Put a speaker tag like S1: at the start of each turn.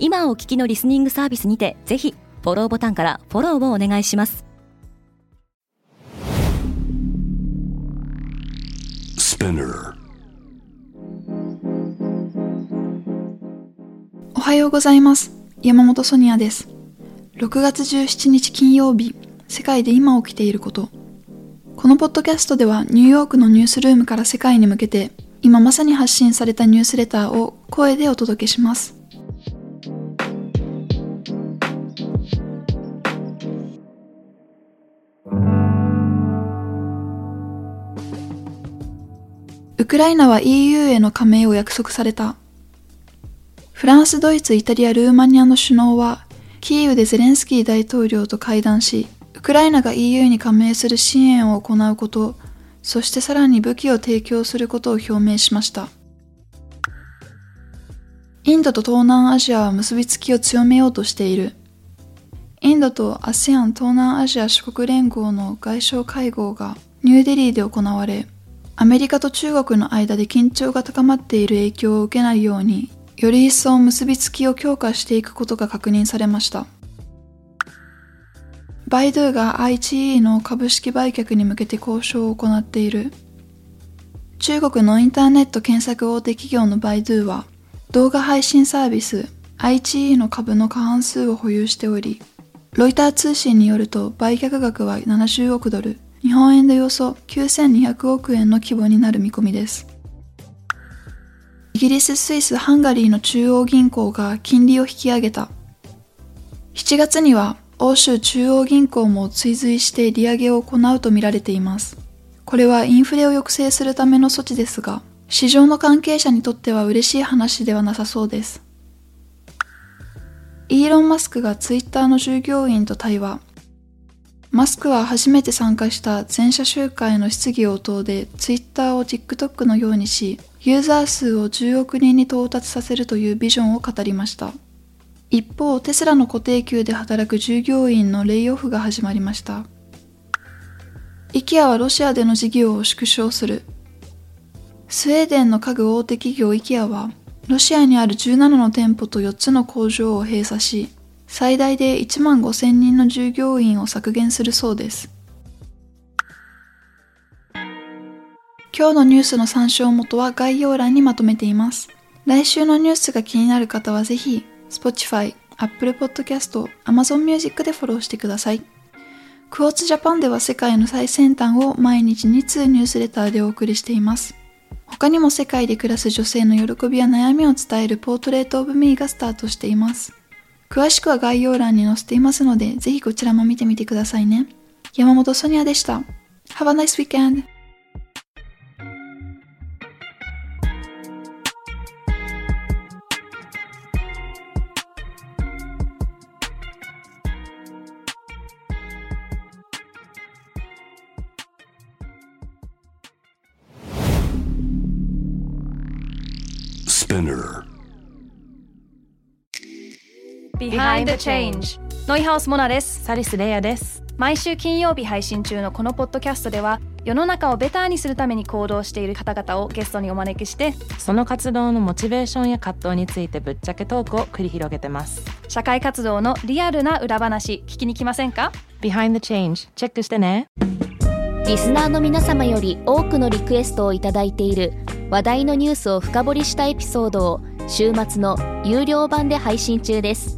S1: 今お聞きのリスニングサービスにてぜひフォローボタンからフォローをお願いします。
S2: おはようございます。山本ソニアです。6月17日金曜日世界で今起きていること。このポッドキャストではニューヨークのニュースルームから世界に向けて今まさに発信されたニュースレターを声でお届けしますウクライナは EU への加盟を約束された。フランス、ドイツ、イタリア、ルーマニアの首脳は、キーウでゼレンスキー大統領と会談し、ウクライナが EU に加盟する支援を行うこと、そしてさらに武器を提供することを表明しました。インドと東南アジアは結びつきを強めようとしている。インドと ASEAN 東南アジア諸国連合の外相会合がニューデリーで行われ、アメリカと中国の間で緊張が高まっている影響を受けないように、より一層結びつきを強化していくことが確認されました。バイドゥが IGE の株式売却に向けて交渉を行っている。中国のインターネット検索大手企業のバイドゥは、動画配信サービス IGE の株の過半数を保有しており、ロイター通信によると売却額は70億ドル、日本円でおよそ9200億円の規模になる見込みです。イギリス、スイス、ハンガリーの中央銀行が金利を引き上げた。7月には欧州中央銀行も追随して利上げを行うとみられています。これはインフレを抑制するための措置ですが、市場の関係者にとっては嬉しい話ではなさそうです。イーロン・マスクがツイッターの従業員と対話。マスクは初めて参加した全社集会の質疑応答で Twitter を TikTok のようにし、ユーザー数を10億人に到達させるというビジョンを語りました。一方、テスラの固定給で働く従業員のレイオフが始まりました。IKEA はロシアでの事業を縮小する。スウェーデンの家具大手企業 IKEA は、ロシアにある17の店舗と4つの工場を閉鎖し、最大で1万5000人の従業員を削減するそうです。今日のニュースの参照元は概要欄にまとめています。来週のニュースが気になる方はぜひ、Spotify、Apple Podcast、Amazon Music でフォローしてください。クォーツジャパンでは世界の最先端を毎日2通ニュースレターでお送りしています。他にも世界で暮らす女性の喜びや悩みを伝えるポートレートオブミーがスタートしています。詳しくは概要欄に載せていますので、ぜひこちらも見てみてくださいね。山本ソニアでした。Have a nice weekend!
S3: Spinner Behind the Change ノイハウスモナです
S4: サリスレイヤです。
S3: 毎週金曜日配信中のこのポッドキャストでは世の中をベターにするために行動している方々をゲストにお招きして
S4: その活動のモチベーションや葛藤についてぶっちゃけトークを繰り広げてます。
S3: 社会活動のリアルな裏話聞きに来ませんか
S4: ？Behind the Change チェックしてね。
S1: リスナーの皆様より多くのリクエストをいただいている話題のニュースを深掘りしたエピソードを週末の有料版で配信中です